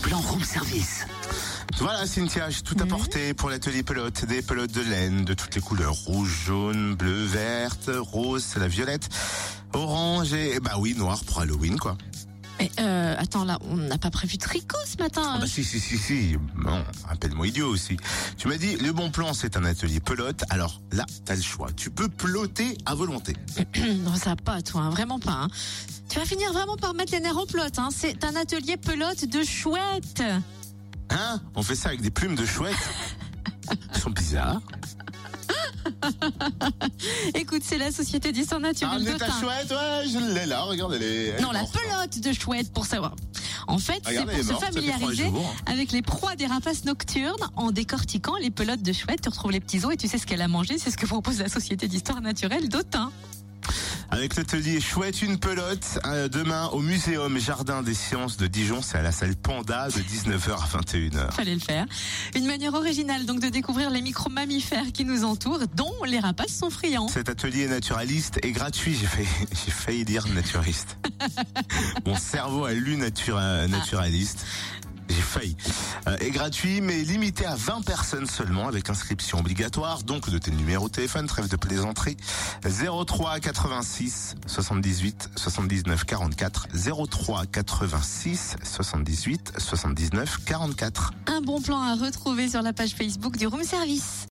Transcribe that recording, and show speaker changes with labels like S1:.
S1: plan room service.
S2: Voilà Cynthia, j'ai tout apporté pour l'atelier pelote, des pelotes de laine de toutes les couleurs, rouge, jaune, bleu, verte, rose, c'est la violette, orange et bah oui, noir pour Halloween quoi.
S3: Mais euh, attends, là, on n'a pas prévu de tricot ce matin.
S2: Ah bah si si si si, bon, appelle-moi idiot aussi. Tu m'as dit le bon plan c'est un atelier pelote, alors là t'as le choix, tu peux peloter à volonté.
S3: non, ça pas, toi, hein, vraiment pas. hein. Tu vas finir vraiment par mettre les nerfs en plot. Hein. C'est un atelier pelote de chouette.
S2: Hein? On fait ça avec des plumes de chouette? Elles sont bizarres.
S3: Écoute, c'est la Société d'histoire
S2: Ah,
S3: naturelle
S2: mais
S3: d'Autun.
S2: ta chouette, ouais, je l'ai là, regarde, elle est... elle
S3: Non,
S2: est
S3: la
S2: morte.
S3: pelote de chouette pour savoir. En fait, c'est pour se
S2: morte,
S3: familiariser
S2: jours.
S3: avec les proies des rapaces nocturnes en décortiquant les pelotes de chouette. Tu retrouves les petits os et tu sais ce qu'elle a mangé. C'est ce que propose la Société d'histoire naturelle d'Autun.
S2: Avec l'atelier chouette, une pelote, euh, demain au Muséum Jardin des Sciences de Dijon, c'est à la salle Panda de 19h à 21h.
S3: Fallait le faire. Une manière originale donc de découvrir les micro-mammifères qui nous entourent, dont les rapaces sont friands.
S2: Cet atelier naturaliste est gratuit, j'ai failli, j'ai failli dire naturiste. Mon cerveau a lu natura- naturaliste. J'ai failli. Euh, est gratuit, mais limité à 20 personnes seulement, avec inscription obligatoire. Donc, de tes numéros de téléphone, trêve de plaisanterie. 03 86 78 79 44. 03 86 78 79 44.
S3: Un bon plan à retrouver sur la page Facebook du Room Service.